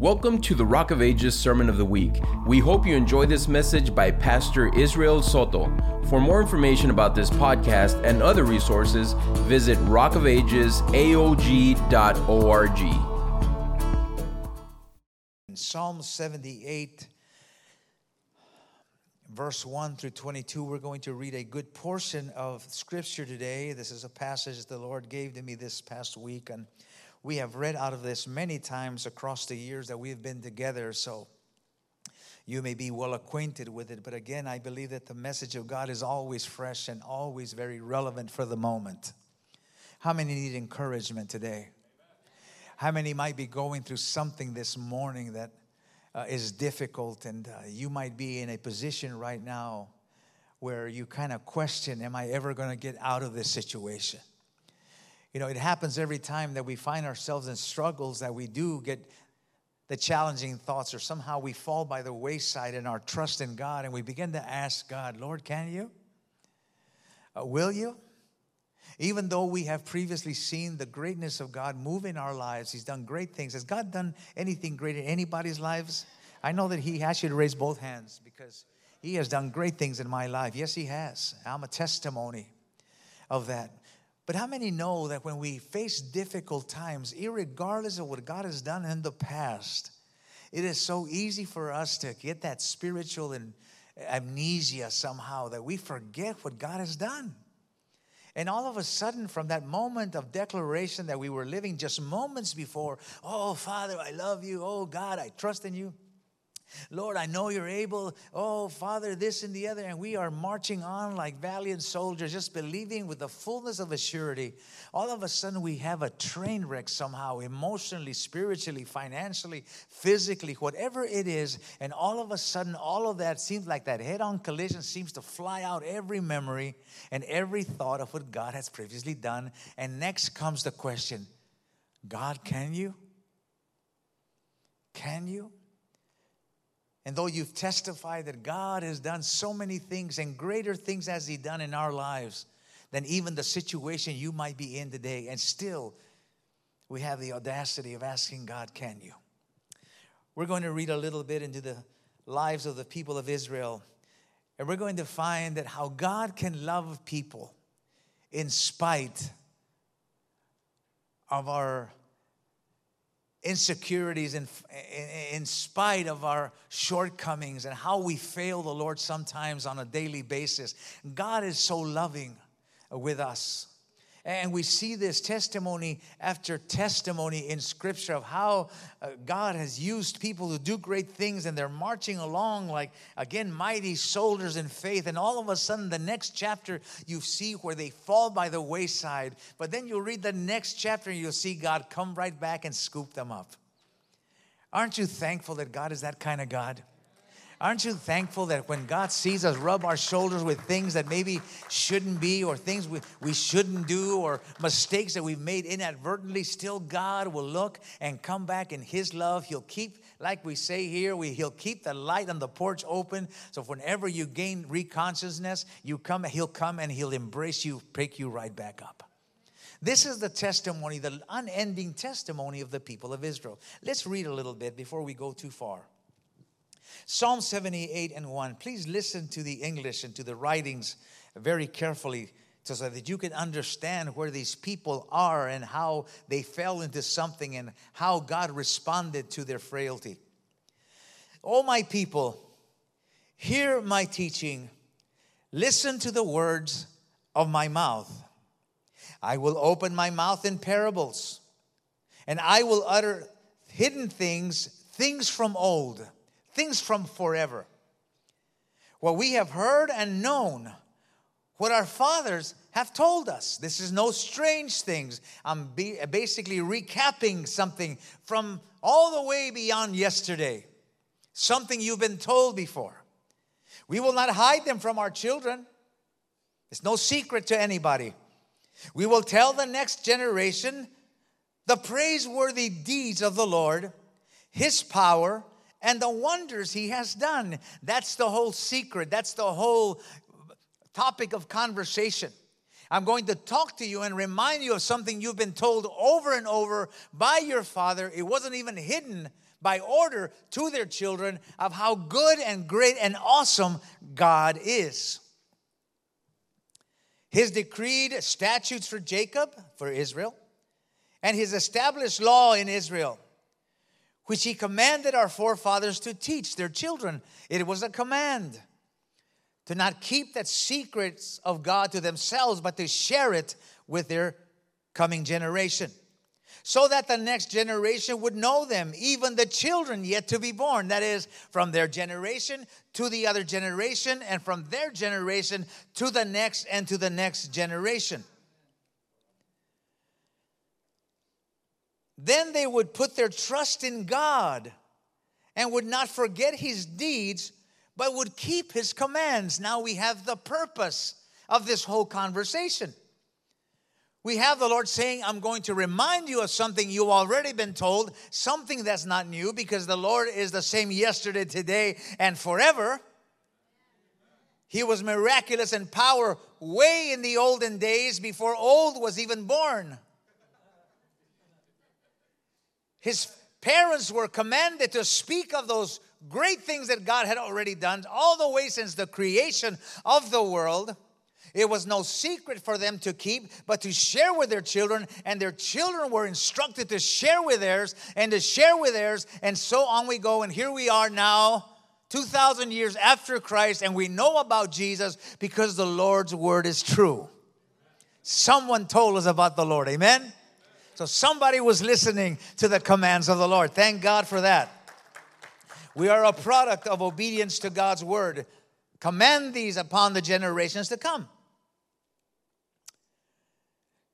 Welcome to the Rock of Ages Sermon of the Week. We hope you enjoy this message by Pastor Israel Soto. For more information about this podcast and other resources, visit rockofagesaog.org. In Psalm 78, verse 1 through 22, we're going to read a good portion of scripture today. This is a passage the Lord gave to me this past week, and we have read out of this many times across the years that we have been together. So you may be well acquainted with it. But again, I believe that the message of God is always fresh and always very relevant for the moment. How many need encouragement today? How many might be going through something this morning that uh, is difficult, and uh, you might be in a position right now where you kind of question, Am I ever going to get out of this situation? You know, it happens every time that we find ourselves in struggles that we do get the challenging thoughts, or somehow we fall by the wayside in our trust in God and we begin to ask God, Lord, can you? Uh, will you? Even though we have previously seen the greatness of God move in our lives, He's done great things. Has God done anything great in anybody's lives? I know that He asked you to raise both hands because He has done great things in my life. Yes, He has. I'm a testimony of that. But how many know that when we face difficult times, regardless of what God has done in the past, it is so easy for us to get that spiritual and amnesia somehow that we forget what God has done. And all of a sudden, from that moment of declaration that we were living just moments before, oh, Father, I love you. Oh, God, I trust in you. Lord, I know you're able. Oh, Father, this and the other. And we are marching on like valiant soldiers, just believing with the fullness of a surety. All of a sudden, we have a train wreck somehow, emotionally, spiritually, financially, physically, whatever it is. And all of a sudden, all of that seems like that head on collision seems to fly out every memory and every thought of what God has previously done. And next comes the question God, can you? Can you? And though you've testified that God has done so many things and greater things has He done in our lives than even the situation you might be in today, and still we have the audacity of asking God, Can you? We're going to read a little bit into the lives of the people of Israel, and we're going to find that how God can love people in spite of our insecurities in, in spite of our shortcomings and how we fail the Lord sometimes on a daily basis. God is so loving with us. And we see this testimony after testimony in Scripture of how uh, God has used people to do great things, and they're marching along like, again, mighty soldiers in faith. And all of a sudden, the next chapter, you see where they fall by the wayside. But then you read the next chapter, and you'll see God come right back and scoop them up. Aren't you thankful that God is that kind of God? Aren't you thankful that when God sees us rub our shoulders with things that maybe shouldn't be, or things we, we shouldn't do, or mistakes that we've made inadvertently, still God will look and come back in His love. He'll keep, like we say here, we, He'll keep the light on the porch open. So whenever you gain reconsciousness, you come, He'll come and He'll embrace you, pick you right back up. This is the testimony, the unending testimony of the people of Israel. Let's read a little bit before we go too far. Psalm 78 and 1. Please listen to the English and to the writings very carefully so that you can understand where these people are and how they fell into something and how God responded to their frailty. Oh, my people, hear my teaching, listen to the words of my mouth. I will open my mouth in parables, and I will utter hidden things, things from old things from forever. What we have heard and known, what our fathers have told us. This is no strange things. I'm basically recapping something from all the way beyond yesterday, something you've been told before. We will not hide them from our children. It's no secret to anybody. We will tell the next generation the praiseworthy deeds of the Lord, His power, and the wonders he has done. That's the whole secret. That's the whole topic of conversation. I'm going to talk to you and remind you of something you've been told over and over by your father. It wasn't even hidden by order to their children of how good and great and awesome God is. His decreed statutes for Jacob, for Israel, and his established law in Israel, which he commanded our forefathers to teach their children. It was a command to not keep that secrets of God to themselves, but to share it with their coming generation. So that the next generation would know them, even the children yet to be born. That is, from their generation to the other generation, and from their generation to the next and to the next generation. Then they would put their trust in God and would not forget his deeds, but would keep his commands. Now we have the purpose of this whole conversation. We have the Lord saying, I'm going to remind you of something you've already been told, something that's not new, because the Lord is the same yesterday, today, and forever. He was miraculous in power way in the olden days before old was even born. His parents were commanded to speak of those great things that God had already done all the way since the creation of the world. It was no secret for them to keep, but to share with their children, and their children were instructed to share with theirs and to share with theirs, and so on we go. And here we are now, 2,000 years after Christ, and we know about Jesus because the Lord's word is true. Someone told us about the Lord, amen? So somebody was listening to the commands of the Lord. Thank God for that. We are a product of obedience to God's word. Command these upon the generations to come.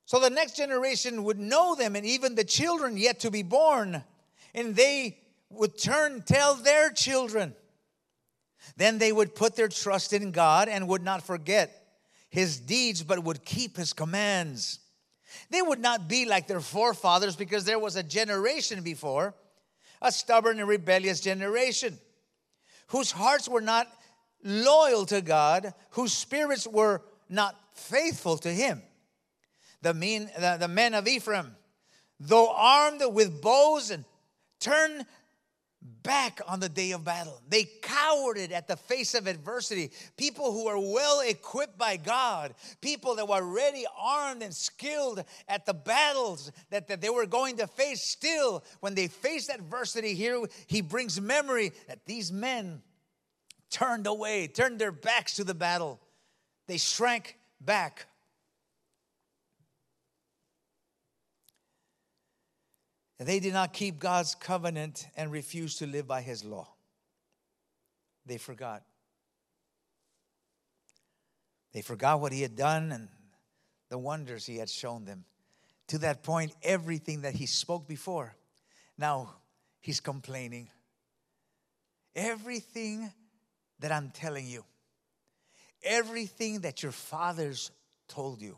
So the next generation would know them, and even the children yet to be born, and they would turn, tell their children. Then they would put their trust in God and would not forget his deeds, but would keep his commands. They would not be like their forefathers because there was a generation before, a stubborn and rebellious generation, whose hearts were not loyal to God, whose spirits were not faithful to Him. The, mean, the, the men of Ephraim, though armed with bows and turned back on the day of battle. They cowered at the face of adversity. People who were well equipped by God, people that were ready, armed, and skilled at the battles that, that they were going to face, still, when they faced adversity, here he brings memory that these men turned away, turned their backs to the battle. They shrank back. They did not keep God's covenant and refused to live by his law. They forgot. They forgot what he had done and the wonders he had shown them. To that point, everything that he spoke before, now he's complaining. Everything that I'm telling you, everything that your fathers told you,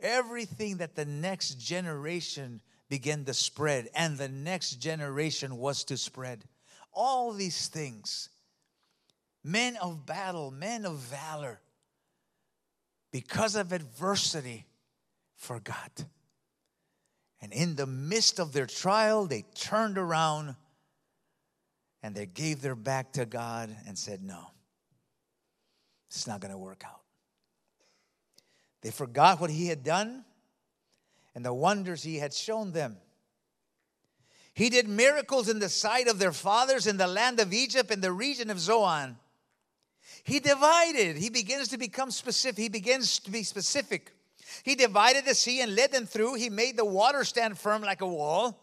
everything that the next generation began to spread, and the next generation was to spread. All these things, men of battle, men of valor, because of adversity, forgot. And in the midst of their trial, they turned around and they gave their back to God and said, No, it's not going to work out. They forgot what He had done and the wonders he had shown them. He did miracles in the sight of their fathers in the land of Egypt in the region of Zoan. He divided. He begins to become specific. He begins to be specific. He divided the sea and led them through. He made the water stand firm like a wall.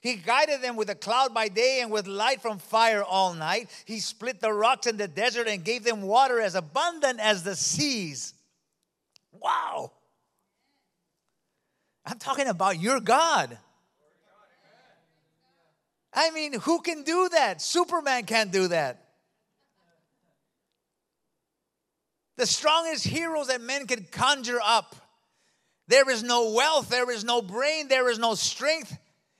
He guided them with a cloud by day and with light from fire all night. He split the rocks in the desert and gave them water as abundant as the seas. Wow. I'm talking about your God. I mean, who can do that? Superman can't do that. The strongest heroes that men can conjure up. There is no wealth, there is no brain, there is no strength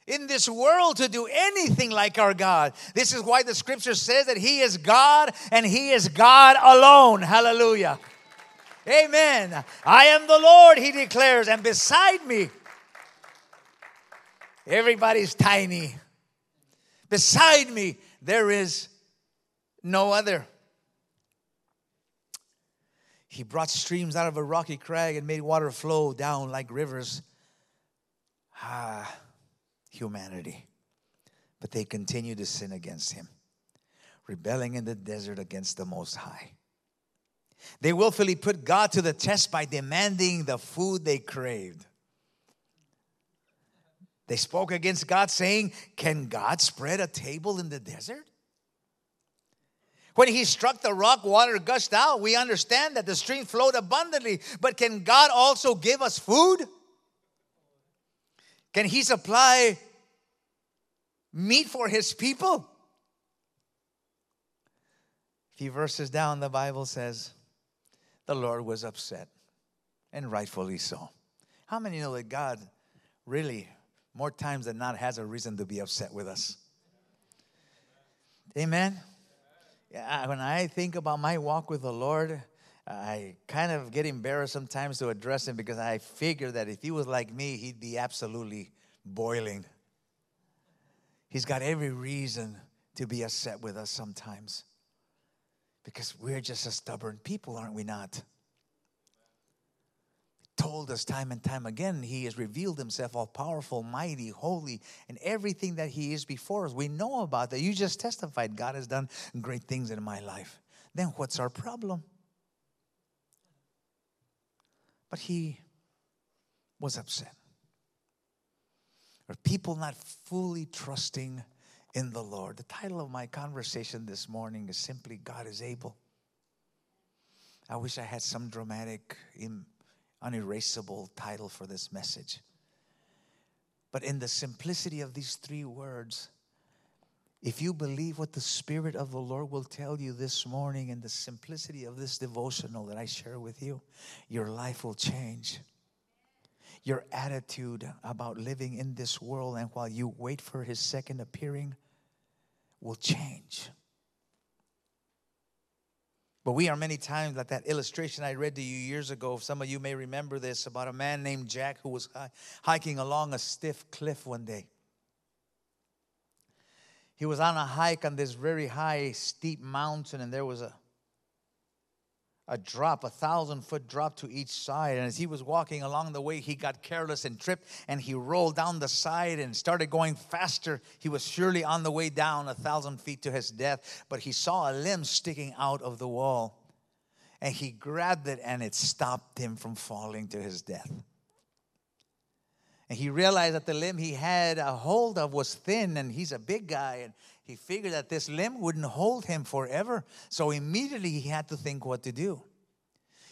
in this world to do anything like our God. This is why the scripture says that He is God and He is God alone. Hallelujah. Amen. I am the Lord, he declares, and beside me, everybody's tiny. Beside me, there is no other. He brought streams out of a rocky crag and made water flow down like rivers. Ah, humanity. But they continue to sin against him, rebelling in the desert against the Most High. They willfully put God to the test by demanding the food they craved. They spoke against God, saying, Can God spread a table in the desert? When he struck the rock, water gushed out. We understand that the stream flowed abundantly, but can God also give us food? Can he supply meat for his people? A few verses down, the Bible says, the Lord was upset, and rightfully so. How many know that God really, more times than not, has a reason to be upset with us? Amen. Yeah, when I think about my walk with the Lord, I kind of get embarrassed sometimes to address him because I figure that if he was like me, he'd be absolutely boiling. He's got every reason to be upset with us sometimes. Because we're just a stubborn people, aren't we not? Told us time and time again he has revealed himself all powerful mighty holy and everything that he is before us. We know about that. You just testified god has done great things in my life. Then what's our problem? But he was upset. Are people not fully trusting in the Lord. The title of my conversation this morning is simply God is able. I wish I had some dramatic, unerasable title for this message. But in the simplicity of these three words, if you believe what the Spirit of the Lord will tell you this morning in the simplicity of this devotional that I share with you, your life will change. Your attitude about living in this world and while you wait for His second appearing will change. But we are many times like that illustration I read to you years ago. Some of you may remember this about a man named Jack who was hiking along a stiff cliff one day. He was on a hike on this very high, steep mountain, and there was a a drop, a thousand foot drop to each side. And as he was walking along the way, he got careless and tripped and he rolled down the side and started going faster. He was surely on the way down a thousand feet to his death, but he saw a limb sticking out of the wall and he grabbed it and it stopped him from falling to his death. And he realized that the limb he had a hold of was thin and he's a big guy and he figured that this limb wouldn't hold him forever. So immediately he had to think what to do.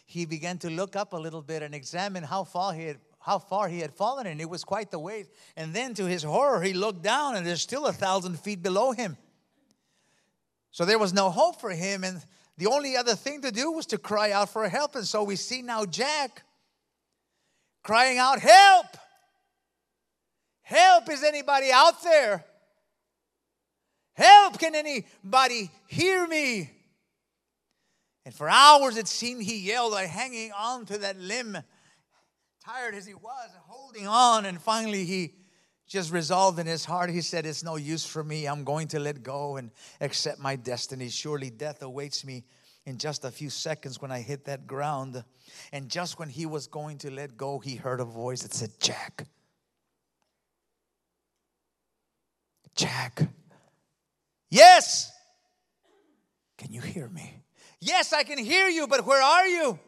He began to look up a little bit and examine how far he had how far he had fallen, and it was quite the way. And then to his horror, he looked down and there's still a thousand feet below him. So there was no hope for him, and the only other thing to do was to cry out for help. And so we see now Jack crying out, Help! Help! Is anybody out there? Help! Can anybody hear me? And for hours it seemed he yelled, like hanging on to that limb, tired as he was, holding on. And finally he just resolved in his heart. He said, It's no use for me. I'm going to let go and accept my destiny. Surely death awaits me in just a few seconds when I hit that ground. And just when he was going to let go, he heard a voice that said, Jack. Jack. Yes. Can you hear me? Yes, I can hear you, but where are you?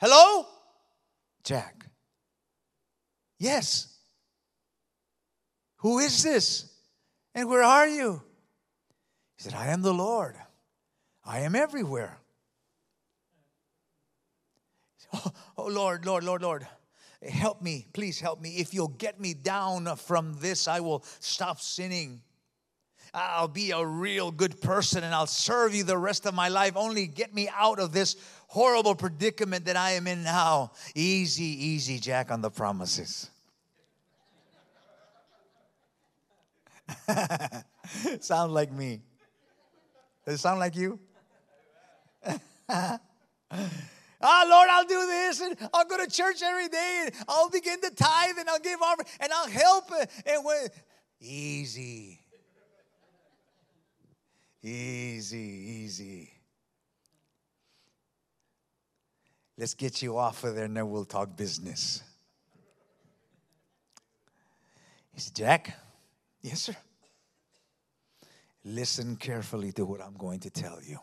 Hello? Jack. Yes. Who is this? And where are you? He said, I am the Lord. I am everywhere. Oh, oh, Lord, Lord, Lord, Lord. Help me, please help me. If you'll get me down from this, I will stop sinning. I'll be a real good person and I'll serve you the rest of my life. Only get me out of this horrible predicament that I am in now. Easy, easy, Jack, on the promises. sound like me. Does it sound like you? Ah, oh, Lord, I'll do this and I'll go to church every day and I'll begin to tithe and I'll give offering and I'll help. And when, easy. Easy, easy. Let's get you off of there and then we'll talk business. He said, Jack, yes, sir. Listen carefully to what I'm going to tell you.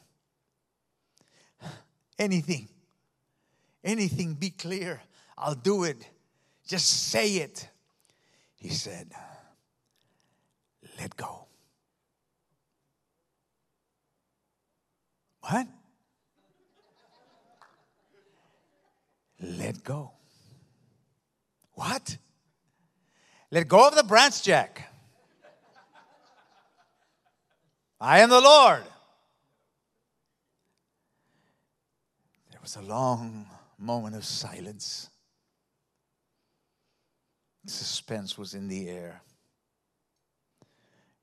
Anything, anything, be clear. I'll do it. Just say it. He said, Let go. What? Let go. What? Let go of the branch, Jack. I am the Lord. There was a long moment of silence. Suspense was in the air.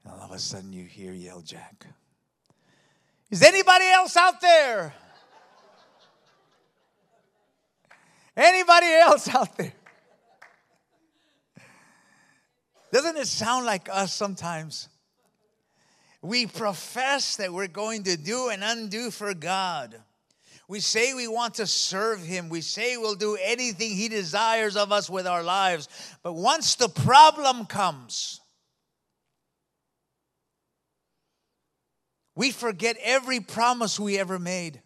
And all of a sudden, you hear yell, Jack. Is anybody else out there? Anybody else out there? Doesn't it sound like us sometimes? We profess that we're going to do and undo for God. We say we want to serve Him. We say we'll do anything He desires of us with our lives. But once the problem comes, we forget every promise we ever made.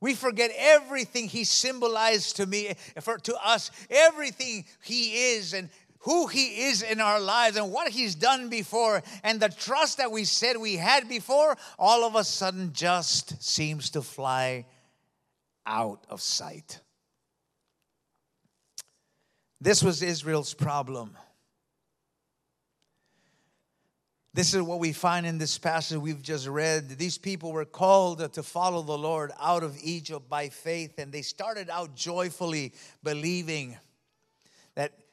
We forget everything he symbolized to me, for to us, everything he is and who He is in our lives and what He's done before, and the trust that we said we had before, all of a sudden just seems to fly out of sight. This was Israel's problem. This is what we find in this passage we've just read. These people were called to follow the Lord out of Egypt by faith, and they started out joyfully believing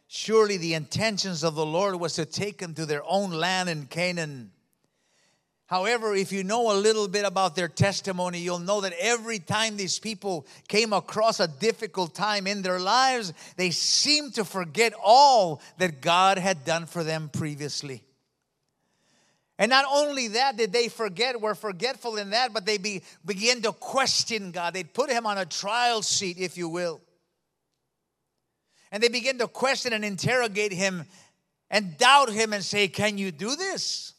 Surely the intentions of the Lord was to take them to their own land in Canaan. However, if you know a little bit about their testimony, you'll know that every time these people came across a difficult time in their lives, they seemed to forget all that God had done for them previously. And not only that did they forget, were forgetful in that, but they be, began to question God. They'd put him on a trial seat, if you will. And they begin to question and interrogate him and doubt him and say, Can you do this?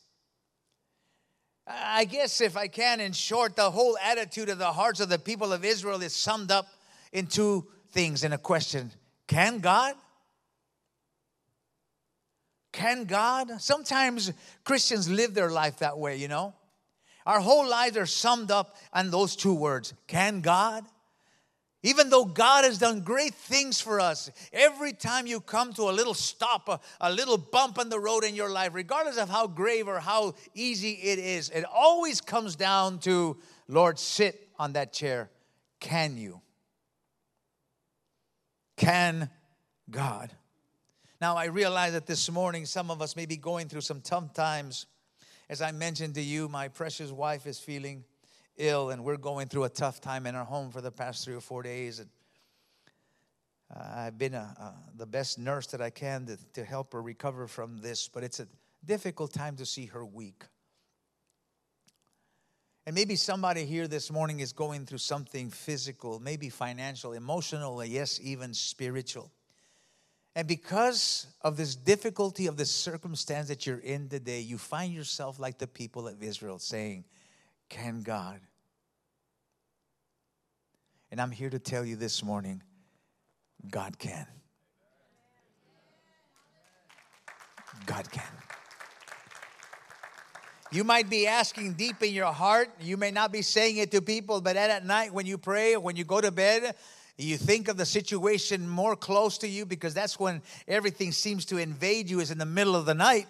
I guess, if I can, in short, the whole attitude of the hearts of the people of Israel is summed up in two things in a question Can God? Can God? Sometimes Christians live their life that way, you know. Our whole lives are summed up on those two words Can God? Even though God has done great things for us, every time you come to a little stop, a, a, little bump in the road in your life, regardless of how grave or how easy it is, it always comes down to, Lord, sit on that chair. Can you? Can God? Now, I realize that this morning some of us may be going through some tough times. As I mentioned to you, my precious wife is feeling ill and we're going through a tough time in our home for the past three or four days. And uh, I've been a, a, the best nurse that I can to, to help her recover from this, but it's a difficult time to see her weak. And maybe somebody here this morning is going through something physical, maybe financial, emotional, yes, even spiritual. And because of this difficulty of the circumstance that you're in today, you find yourself like the people of Israel saying, can God? And I'm here to tell you this morning God can. God can. You might be asking deep in your heart. You may not be saying it to people, but at night when you pray, when you go to bed, you think of the situation more close to you because that's when everything seems to invade you, is in the middle of the night.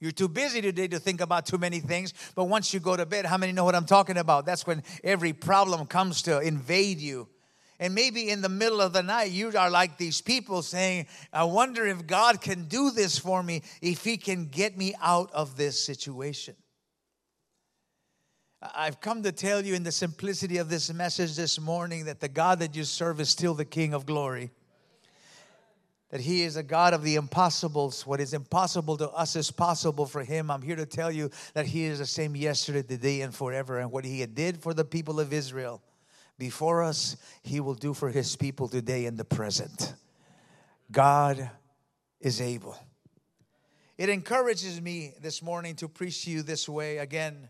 You're too busy today to think about too many things, but once you go to bed, how many know what I'm talking about? That's when every problem comes to invade you. And maybe in the middle of the night, you are like these people saying, I wonder if God can do this for me, if He can get me out of this situation. I've come to tell you in the simplicity of this message this morning that the God that you serve is still the King of glory. That He is a God of the impossibles. What is impossible to us is possible for Him. I'm here to tell you that He is the same yesterday, today, and forever. And what He did for the people of Israel before us, He will do for His people today in the present. God is able. It encourages me this morning to preach to you this way again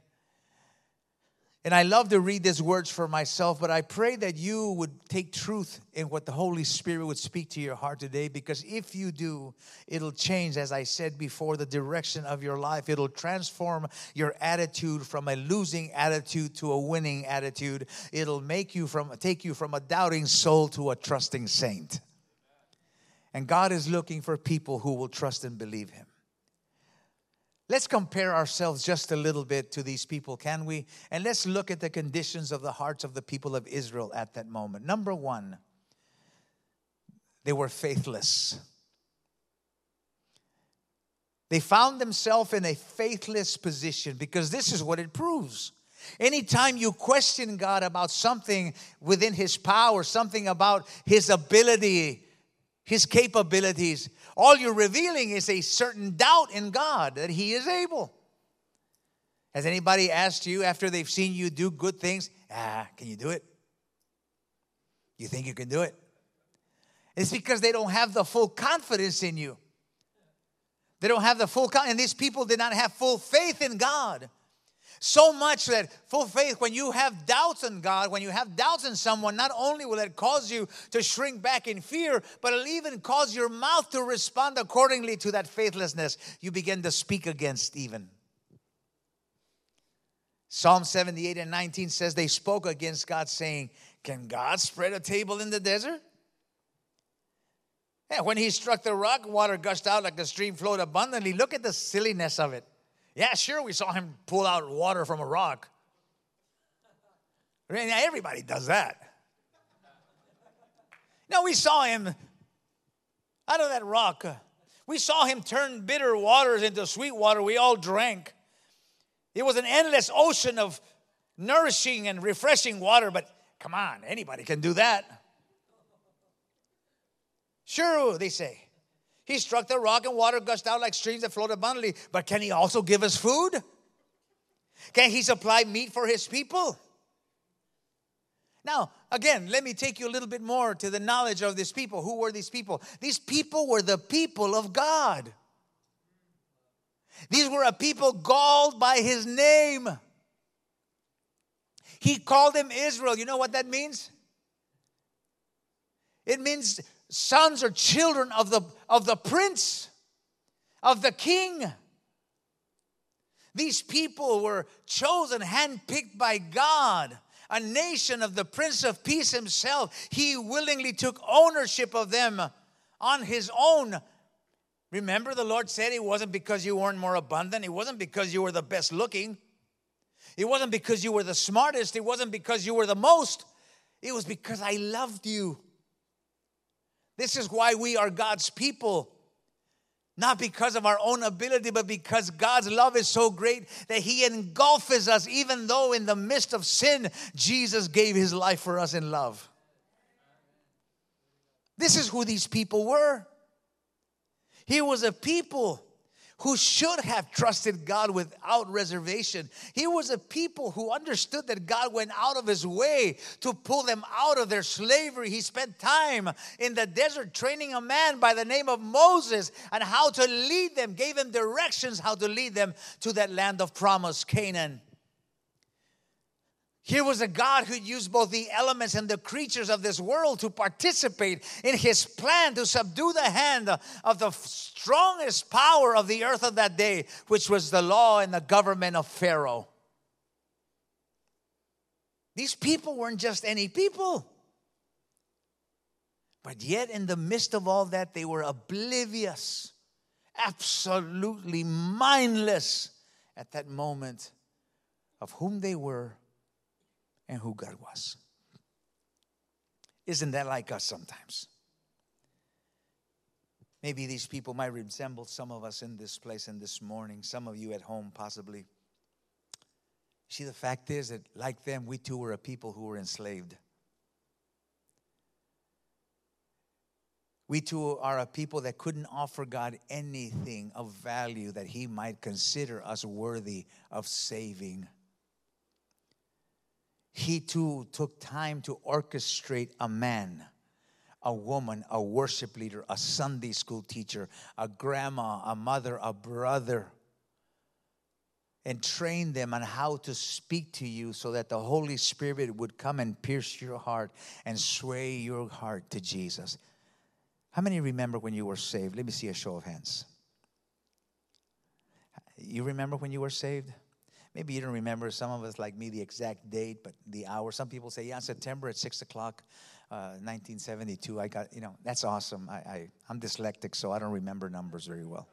and I love to read these words for myself, but I pray that you would take truth in what the Holy Spirit would speak to your heart today, because if you do, it'll change, as I said before, the direction of your life. It'll transform your attitude from a losing attitude to a winning attitude. It'll make you from take you from a doubting soul to a trusting saint. And God is looking for people who will trust and believe Him. Let's compare ourselves just a little bit to these people, can we? And let's look at the conditions of the hearts of the people of Israel at that moment. Number one, they were faithless. They found themselves in a faithless position because this is what it proves. Anytime you question God about something within His power, something about His ability, His capabilities, all you're revealing is a certain doubt in God that He is able. Has anybody asked you after they've seen you do good things, ah, can you do it? You think you can do it? It's because they don't have the full confidence in you. They don't have the full confidence, and these people did not have full faith in God. So much that full faith, when you have doubts in God, when you have doubts in someone, not only will it cause you to shrink back in fear, but it'll even cause your mouth to respond accordingly to that faithlessness. You begin to speak against even. Psalm 78 and 19 says they spoke against God, saying, Can God spread a table in the desert? Yeah, when he struck the rock, water gushed out like the stream flowed abundantly. Look at the silliness of it. Yeah, sure, we saw him pull out water from a rock. I mean, everybody does that. No, we saw him out of that rock. We saw him turn bitter waters into sweet water we all drank. It was an endless ocean of nourishing and refreshing water, but come on, anybody can do that. Sure, they say. He struck the rock and water gushed out like streams that flowed abundantly. But can he also give us food? Can he supply meat for his people? Now, again, let me take you a little bit more to the knowledge of these people. Who were these people? These people were the people of God. These were a people called by his name. He called them Israel. You know what that means? It means sons or children of the, of the prince, of the king. These people were chosen, handpicked by God, a nation of the Prince of Peace himself. He willingly took ownership of them on his own. Remember, the Lord said it wasn't because you weren't more abundant, it wasn't because you were the best looking, it wasn't because you were the smartest, it wasn't because you were the most. It was because I loved you. This is why we are God's people. Not because of our own ability, but because God's love is so great that He engulfs us, even though in the midst of sin, Jesus gave His life for us in love. This is who these people were. He was a people who should have trusted God without reservation. He was a people who understood that God went out of his way to pull them out of their slavery. He spent time in the desert training a man by the name of Moses and how to lead them, gave him directions how to lead them to that land of promise, Canaan. Here was a God who used both the elements and the creatures of this world to participate in his plan to subdue the hand of the strongest power of the earth of that day, which was the law and the government of Pharaoh. These people weren't just any people. But yet, in the midst of all that, they were oblivious, absolutely mindless at that moment of whom they were and who God was. Isn't that like us sometimes? Maybe these people might resemble some of us in this place and this morning, some of you at home, possibly. See, the fact is that, like them, we too were a people who were enslaved. We too are a people that couldn't offer God anything of value that He might consider us worthy of saving. He too took time to orchestrate a man, a woman, a worship leader, a Sunday school teacher, a grandma, a mother, a brother, and train them on how to speak to you so that the Holy Spirit would come and pierce your heart and sway your heart to Jesus. How many remember when you were saved? Let me see a show of hands. You remember when you were saved? Maybe you don't remember. Some of us, like me, the exact date, but the hour. Some people say, yeah, September at 6 o'clock, uh, 1972. I got, you know, that's awesome. I, I, I'm dyslexic, so I don't remember numbers very well.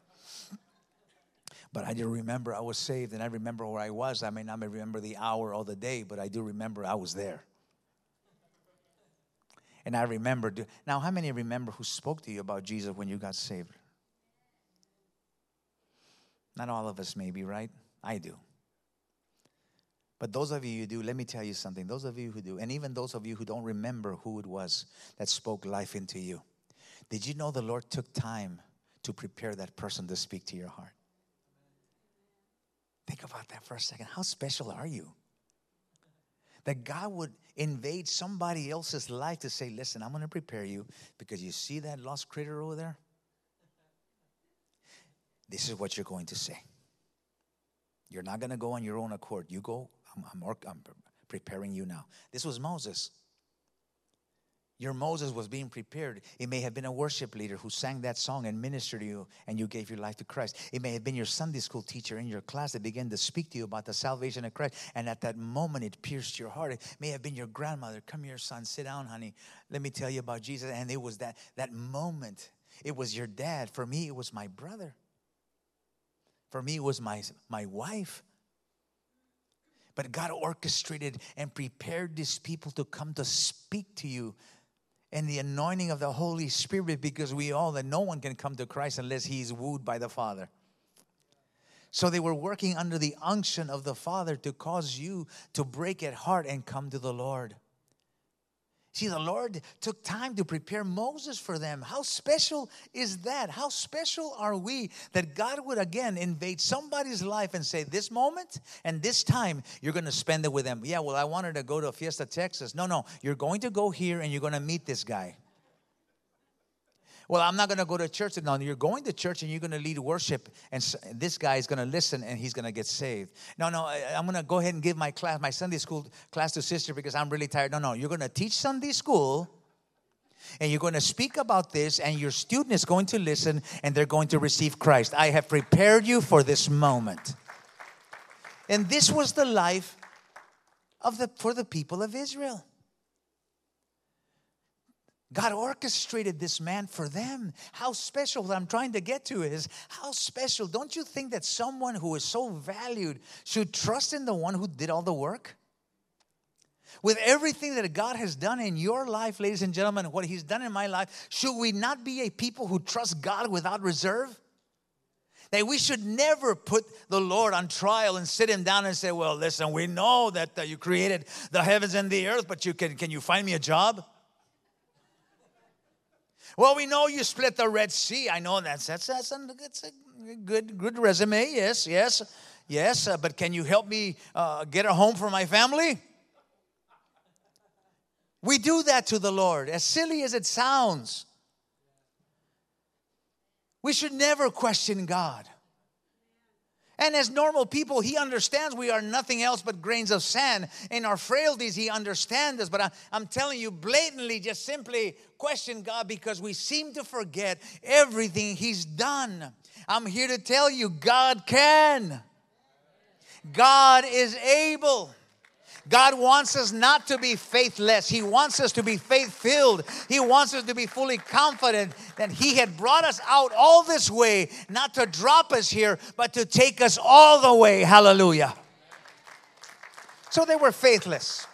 But I do remember I was saved and I remember where I was. I may not remember the hour or the day, but I do remember I was there. And I remember. Now, how many remember who spoke to you about Jesus when you got saved? Not all of us, maybe, right? I do. But those of you who do, let me tell you something. Those of you who do, and even those of you who don't remember who it was that spoke life into you, did you know the Lord took time to prepare that person to speak to your heart? Think about that for a second. How special are you? that God would invade somebody else's life to say, Listen, I'm going to prepare you because you see that lost critter over there? This is what you're going to say. You're not going to go on your own accord. You go, I'm, I'm, I'm preparing you now. This was Moses. Your Moses was being prepared. It may have been a worship leader who sang that song and ministered to you, and you gave your life to Christ. It may have been your Sunday school teacher in your class that began to speak to you about the salvation of Christ, and at that moment it pierced your heart. It may have been your grandmother. Come here, son, sit down, honey. Let me tell you about Jesus. And it was that that moment. It was your dad. For me, it was my brother. For me, it was my my wife. But God orchestrated and prepared these people to come to speak to you and the anointing of the Holy Spirit because we all that no one can come to Christ unless he is wooed by the Father. So they were working under the unction of the Father to cause you to break at heart and come to the Lord. See, the Lord took time to prepare Moses for them. How special is that? How special are we that God would again invade somebody's life and say, This moment and this time, you're going to spend it with them. Yeah, well, I wanted to go to Fiesta, Texas. No, no, you're going to go here and you're going to meet this guy. Well, I'm not going to go to church. No, you're going to church and you're going to lead worship, and this guy is going to listen and he's going to get saved. No, no, I'm going to go ahead and give my class, my Sunday school class to sister because I'm really tired. No, no, you're going to teach Sunday school and you're going to speak about this, and your student is going to listen and they're going to receive Christ. I have prepared you for this moment. And this was the life of the for the people of Israel. God orchestrated this man for them. How special that I'm trying to get to is how special. Don't you think that someone who is so valued should trust in the one who did all the work? With everything that God has done in your life, ladies and gentlemen, what He's done in my life, should we not be a people who trust God without reserve? That we should never put the Lord on trial and sit Him down and say, Well, listen, we know that uh, you created the heavens and the earth, but you can, can you find me a job? Well, we know you split the Red Sea. I know that's that's that's a, that's a good good resume. Yes, yes, yes. Uh, but can you help me uh, get a home for my family? We do that to the Lord, as silly as it sounds. We should never question God. And as normal people, he understands we are nothing else but grains of sand. In our frailties, he understands us. But I, am telling you, blatantly, just simply question God because we seem to forget everything he's done. I'm here to tell you, God can. God is able. God wants us not to be faithless. He wants us to be faith filled. He wants us to be fully confident that He had brought us out all this way, not to drop us here, but to take us all the way. Hallelujah. So they were faithless.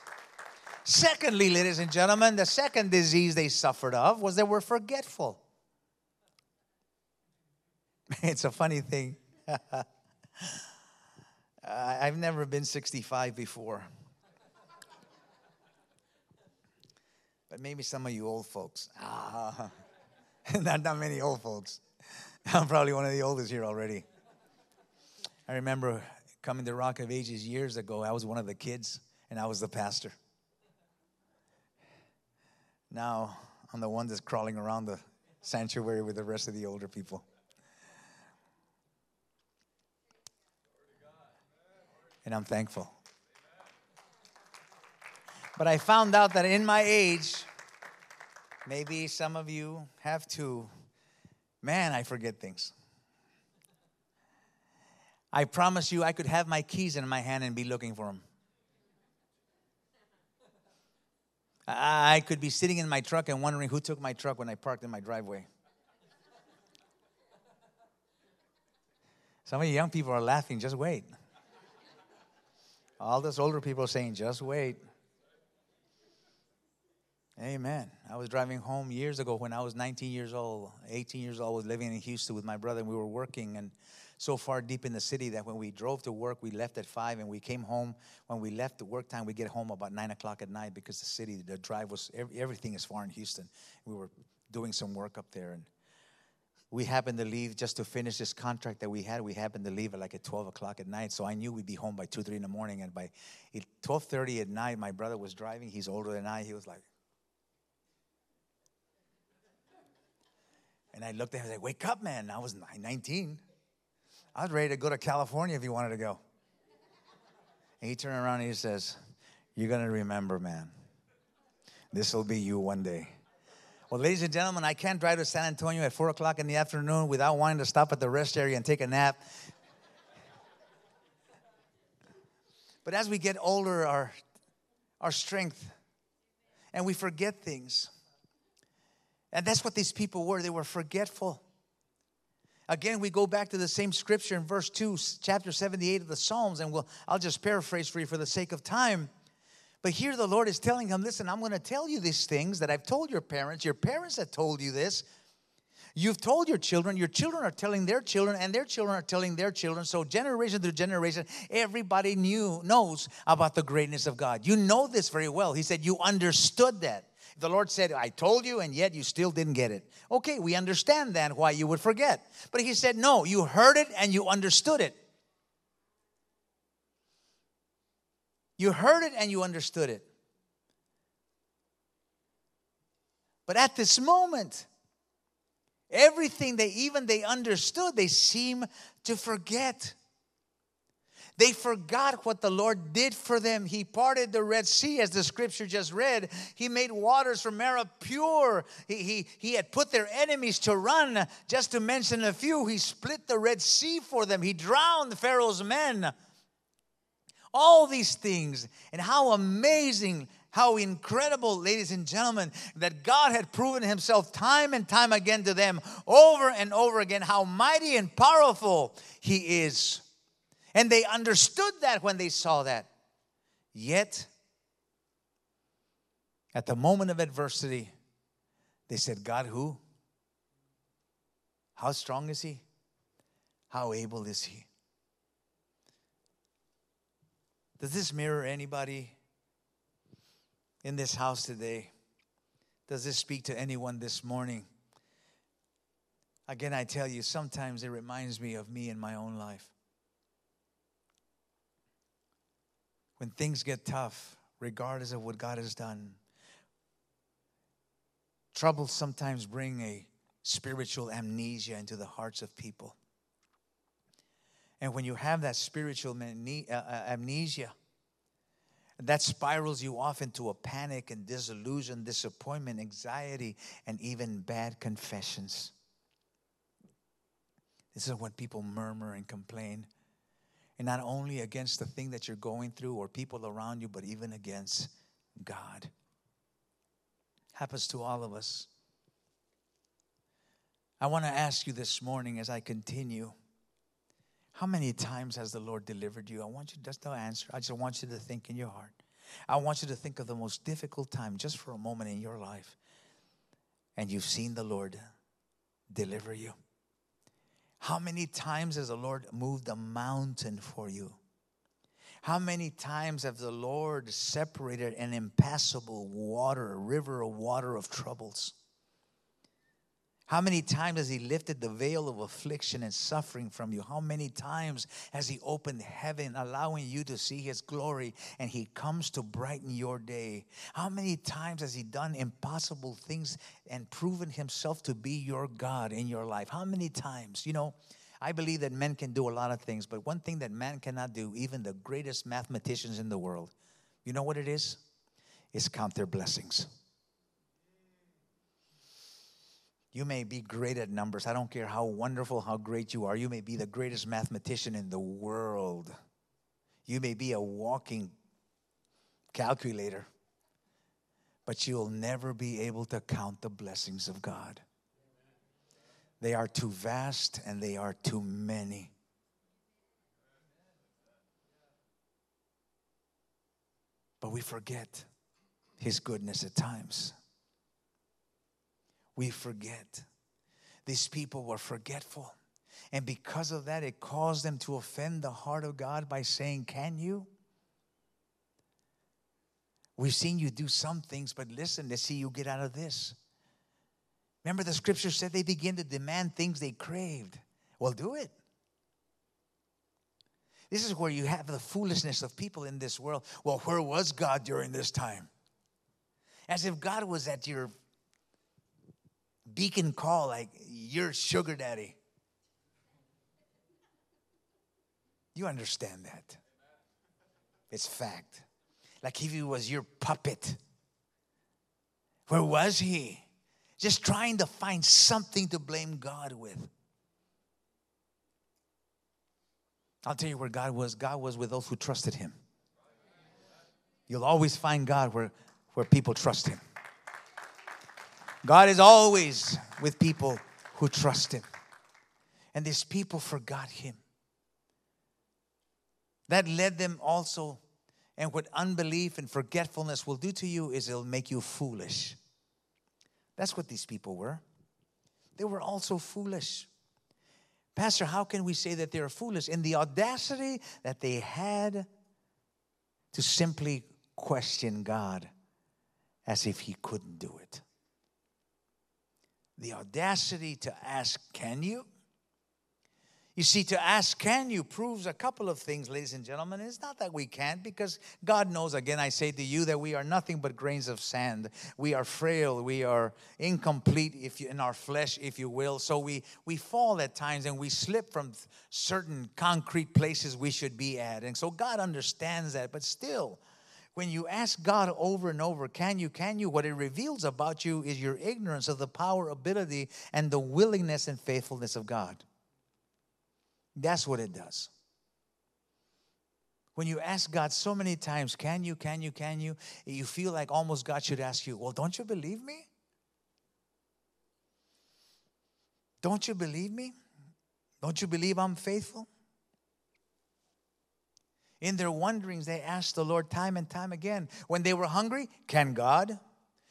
Secondly, ladies and gentlemen, the second disease they suffered of was they were forgetful. It's a funny thing. I've never been 65 before. But maybe some of you old folks. Ah, not that many old folks. I'm probably one of the oldest here already. I remember coming to Rock of Ages years ago. I was one of the kids, and I was the pastor. Now I'm the one that's crawling around the sanctuary with the rest of the older people. And I'm thankful. But I found out that in my age, maybe some of you have too, man, I forget things. I promise you, I could have my keys in my hand and be looking for them. I could be sitting in my truck and wondering who took my truck when I parked in my driveway. Some of you young people are laughing, just wait. All those older people are saying, just wait. Amen. I was driving home years ago when I was 19 years old, 18 years old, I was living in Houston with my brother, and we were working and so far deep in the city that when we drove to work, we left at five, and we came home. When we left the work time, we get home about nine o'clock at night because the city, the drive was everything is far in Houston. We were doing some work up there, and we happened to leave just to finish this contract that we had. We happened to leave at like at 12 o'clock at night. So I knew we'd be home by 2, 3 in the morning. And by 12.30 at night, my brother was driving. He's older than I. He was like, And I looked at him and said, Wake up, man. I was 19. I was ready to go to California if you wanted to go. And he turned around and he says, You're going to remember, man. This will be you one day. Well, ladies and gentlemen, I can't drive to San Antonio at 4 o'clock in the afternoon without wanting to stop at the rest area and take a nap. But as we get older, our, our strength, and we forget things. And that's what these people were. They were forgetful. Again, we go back to the same scripture in verse 2, chapter 78 of the Psalms, and we'll, I'll just paraphrase for you for the sake of time. But here the Lord is telling him, listen, I'm going to tell you these things that I've told your parents. Your parents have told you this. You've told your children, your children are telling their children, and their children are telling their children. So generation to generation, everybody knew knows about the greatness of God. You know this very well. He said you understood that. The Lord said, I told you, and yet you still didn't get it. Okay, we understand then why you would forget. But He said, No, you heard it and you understood it. You heard it and you understood it. But at this moment, everything they even they understood, they seem to forget. They forgot what the Lord did for them. He parted the Red Sea, as the scripture just read. He made waters from Marah pure. He, he, he had put their enemies to run. Just to mention a few, He split the Red Sea for them. He drowned Pharaoh's men. All these things. And how amazing how incredible, ladies and gentlemen, that God had proven himself time and time again to them over and over again, how mighty and powerful he is. And they understood that when they saw that. Yet, at the moment of adversity, they said, God, who? How strong is he? How able is he? Does this mirror anybody in this house today? Does this speak to anyone this morning? Again, I tell you, sometimes it reminds me of me in my own life. When things get tough, regardless of what God has done, troubles sometimes bring a spiritual amnesia into the hearts of people. And when you have that spiritual uh, uh, amnesia, that spirals you off into a panic and disillusion, disappointment, anxiety, and even bad confessions. This is when people murmur and complain and not only against the thing that you're going through or people around you, but even against God. Happens to all of us. I want to ask you this morning as I continue how many times has the Lord delivered you? I want you just to answer. I just want you to think in your heart. I want you to think of the most difficult time just for a moment in your life. And you've seen the Lord deliver you. How many times has the Lord moved a mountain for you? How many times have the Lord separated an impassable water, a river of water of troubles? How many times has He lifted the veil of affliction and suffering from you? How many times has He opened heaven, allowing you to see His glory, and He comes to brighten your day? How many times has He done impossible things and proven Himself to be your God in your life? How many times? You know, I believe that men can do a lot of things, but one thing that man cannot do, even the greatest mathematicians in the world, you know what it is? Is count their blessings. You may be great at numbers. I don't care how wonderful, how great you are. You may be the greatest mathematician in the world. You may be a walking calculator, but you'll never be able to count the blessings of God. They are too vast and they are too many. But we forget His goodness at times we forget. These people were forgetful. And because of that, it caused them to offend the heart of God by saying, Can you? We've seen you do some things, but listen, let's see you get out of this. Remember, the scripture said they begin to demand things they craved. Well, do it. This is where you have the foolishness of people in this world. Well, where was God during this time? As if God was at your beacon call like your sugar daddy. You understand that. It's fact. Like if he was your puppet. Where was he? Just trying to find something to blame God with. I'll tell you where God was. God was with those who trusted him. You'll always find God where, where people trust him. God is always with people who trust Him. And these people forgot Him. That led them also, and what unbelief and forgetfulness will do to you is it'll make you foolish. That's what these people were. They were also foolish. Pastor, how can we say that they are foolish? In the audacity that they had to simply question God as if He couldn't do it the audacity to ask, Can you? You see, to ask, Can you proves a couple of things, ladies and gentlemen. It's not that we can't, because God knows, again, I say to you, that we are nothing but grains of sand. We are frail, we are incomplete if you, in our flesh, if you will. So we, we fall at times and we slip from certain concrete places we should be at. And so God understands that, but still, when you ask God over and over, can you, can you, what it reveals about you is your ignorance of the power, ability, and the willingness and faithfulness of God. That's what it does. When you ask God so many times, can you, can you, can you, you feel like almost God should ask you, well, don't you believe me? Don't you believe me? Don't you believe I'm faithful? In their wanderings, they asked the Lord time and time again. When they were hungry, can God?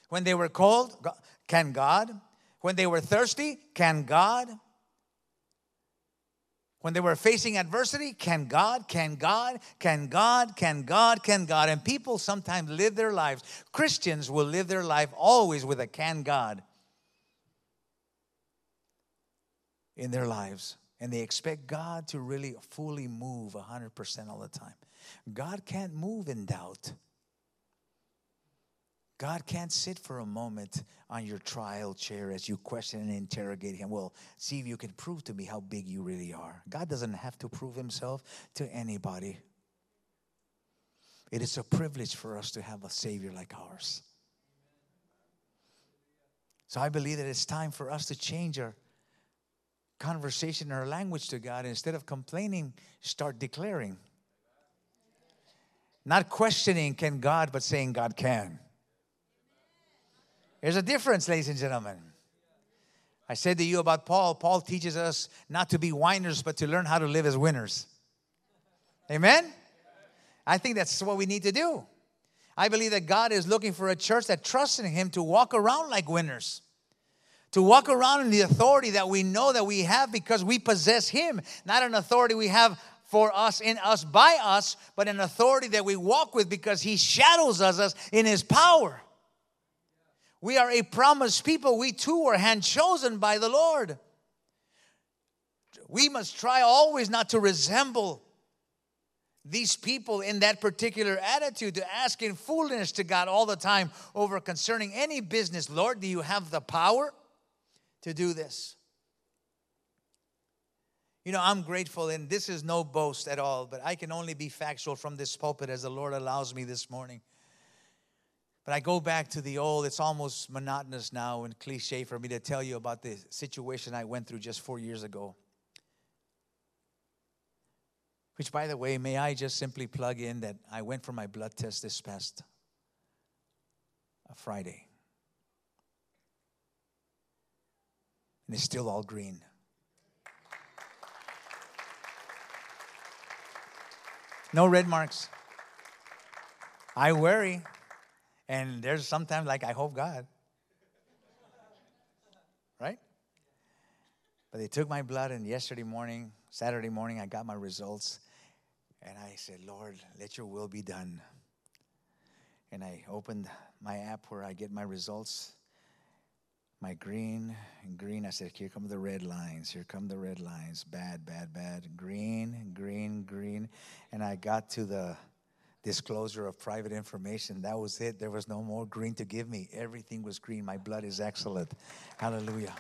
When they were cold, can God? When they were thirsty, can God? When they were facing adversity, can God, can God, can God, can God, can God? And people sometimes live their lives, Christians will live their life always with a can God in their lives and they expect God to really fully move 100% all the time. God can't move in doubt. God can't sit for a moment on your trial chair as you question and interrogate him. Well, see if you can prove to me how big you really are. God doesn't have to prove himself to anybody. It is a privilege for us to have a Savior like ours. So I believe that it's time for us to change our conversation our language to God. Instead of complaining, start declaring. Not questioning can God, but saying God can. There's a difference, ladies and gentlemen. I said to you about Paul, Paul teaches us not to be whiners, but to learn how to live as winners. Amen? I think that's what we need to do. I believe that God is looking for a church that trusts in Him to walk around like winners to walk around in the authority that we know that we have because we possess Him, not an authority we have for us, in us, by us, but an authority that we walk with because He shadows us in His power. We are a promised people. We too were hand chosen by the Lord. We must try always not to resemble these people in that particular attitude to ask in foolishness to God all the time over concerning any business. Lord, do you have the power to do this? You know, I'm grateful, and this is no boast at all, but I can only be factual from this pulpit as the Lord allows me this morning. But I go back to the old, it's almost monotonous now and cliche for me to tell you about the situation I went through just four years ago. Which, by the way, may I just simply plug in that I went for my blood test this past uh, Friday. And it's still all green. No red marks. I worry. And there's sometimes like, I hope God. Right? But they took my blood, and yesterday morning, Saturday morning, I got my results. And I said, Lord, let your will be done. And I opened my app where I get my results my green and green. I said, Here come the red lines. Here come the red lines. Bad, bad, bad. Green, green, green. And I got to the disclosure of private information. That was it. There was no more green to give me. Everything was green. My blood is excellent. Hallelujah.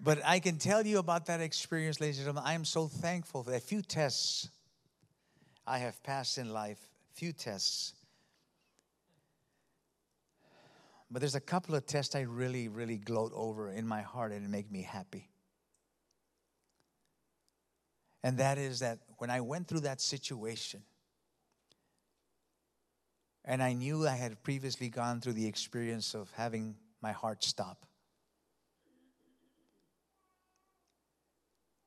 But I can tell you about that experience, ladies and gentlemen. I am so thankful for that few tests I have passed in life, few tests But there's a couple of tests I really, really gloat over in my heart and it make me happy. And that is that when I went through that situation, and I knew I had previously gone through the experience of having my heart stop.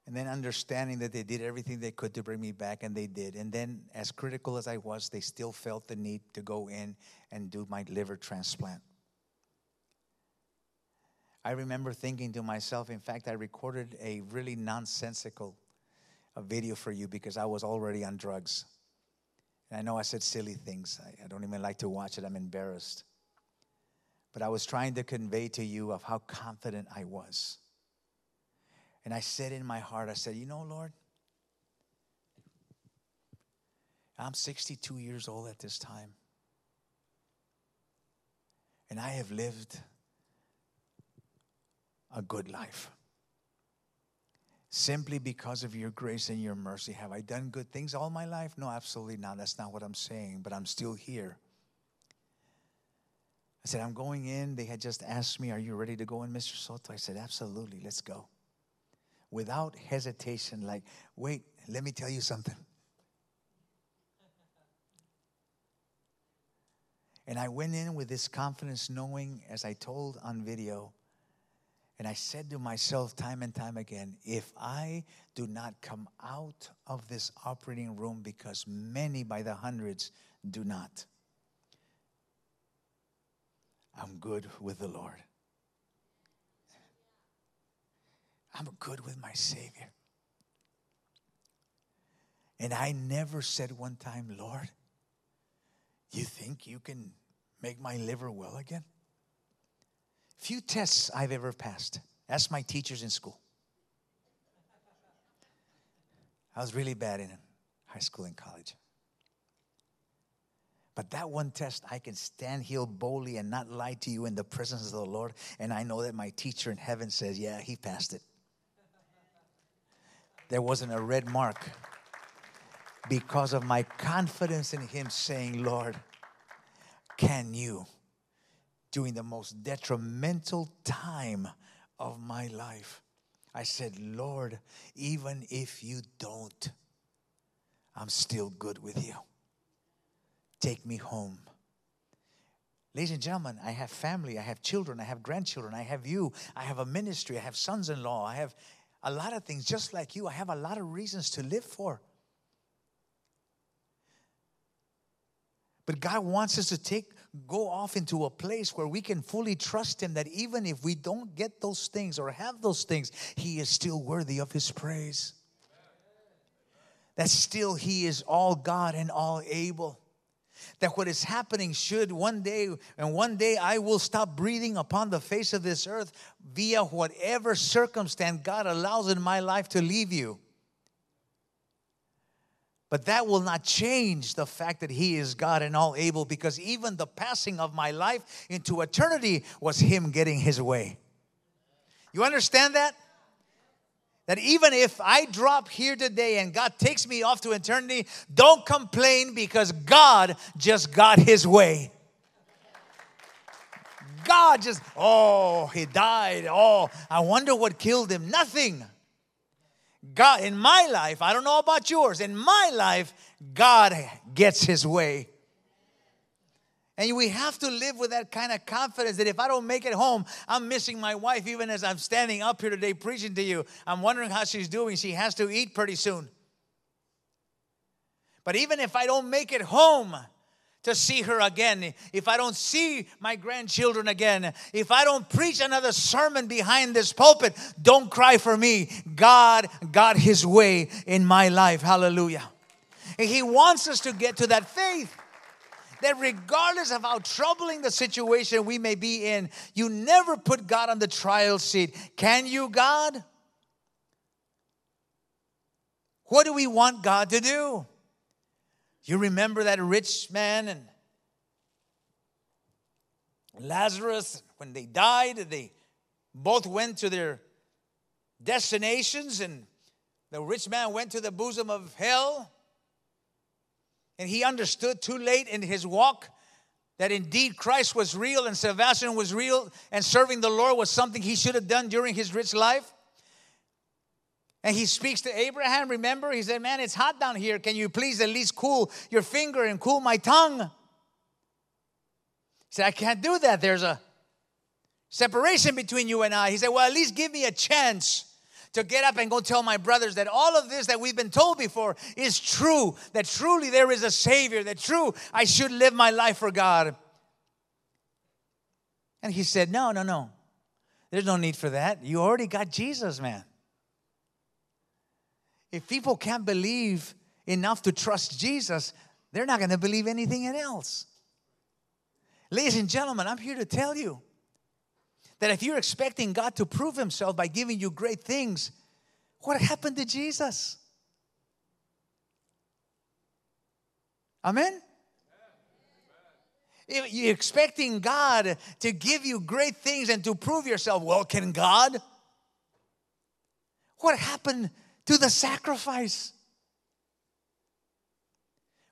And then understanding that they did everything they could to bring me back, and they did. And then, as critical as I was, they still felt the need to go in and do my liver transplant. I remember thinking to myself, in fact, I recorded a really nonsensical a video for you because I was already on drugs. And I know I said silly things. I, I don't even like to watch it, I'm embarrassed. But I was trying to convey to you of how confident I was. And I said in my heart, I said, You know, Lord, I'm 62 years old at this time. And I have lived a good life. Simply because of your grace and your mercy. Have I done good things all my life? No, absolutely not. That's not what I'm saying, but I'm still here. I said, I'm going in. They had just asked me, Are you ready to go in, Mr. Soto? I said, Absolutely, let's go. Without hesitation, like, wait, let me tell you something. And I went in with this confidence, knowing, as I told on video, and I said to myself time and time again if I do not come out of this operating room, because many by the hundreds do not, I'm good with the Lord. I'm good with my Savior. And I never said one time, Lord, you think you can make my liver well again? Few tests I've ever passed. Ask my teachers in school. I was really bad in high school and college. But that one test, I can stand here boldly and not lie to you in the presence of the Lord. And I know that my teacher in heaven says, Yeah, he passed it. There wasn't a red mark because of my confidence in him saying, Lord, can you? During the most detrimental time of my life. I said, Lord, even if you don't, I'm still good with you. Take me home. Ladies and gentlemen, I have family, I have children, I have grandchildren, I have you, I have a ministry, I have sons in law, I have a lot of things just like you. I have a lot of reasons to live for. But God wants us to take go off into a place where we can fully trust Him that even if we don't get those things or have those things, He is still worthy of His praise. That still He is all God and all able. That what is happening should one day, and one day I will stop breathing upon the face of this earth via whatever circumstance God allows in my life to leave you. But that will not change the fact that He is God and all able because even the passing of my life into eternity was Him getting His way. You understand that? That even if I drop here today and God takes me off to eternity, don't complain because God just got His way. God just, oh, He died. Oh, I wonder what killed Him. Nothing. God, in my life, I don't know about yours, in my life, God gets his way. And we have to live with that kind of confidence that if I don't make it home, I'm missing my wife even as I'm standing up here today preaching to you. I'm wondering how she's doing. She has to eat pretty soon. But even if I don't make it home, to see her again, if I don't see my grandchildren again, if I don't preach another sermon behind this pulpit, don't cry for me. God got his way in my life. Hallelujah. He wants us to get to that faith that regardless of how troubling the situation we may be in, you never put God on the trial seat. Can you, God? What do we want God to do? You remember that rich man and Lazarus, when they died, they both went to their destinations, and the rich man went to the bosom of hell. And he understood too late in his walk that indeed Christ was real and salvation was real, and serving the Lord was something he should have done during his rich life. And he speaks to Abraham, remember? He said, Man, it's hot down here. Can you please at least cool your finger and cool my tongue? He said, I can't do that. There's a separation between you and I. He said, Well, at least give me a chance to get up and go tell my brothers that all of this that we've been told before is true, that truly there is a Savior, that true I should live my life for God. And he said, No, no, no. There's no need for that. You already got Jesus, man. If people can't believe enough to trust Jesus, they're not going to believe anything else. Ladies and gentlemen, I'm here to tell you that if you're expecting God to prove himself by giving you great things, what happened to Jesus? Amen? If you're expecting God to give you great things and to prove yourself, well, can God? What happened to the sacrifice.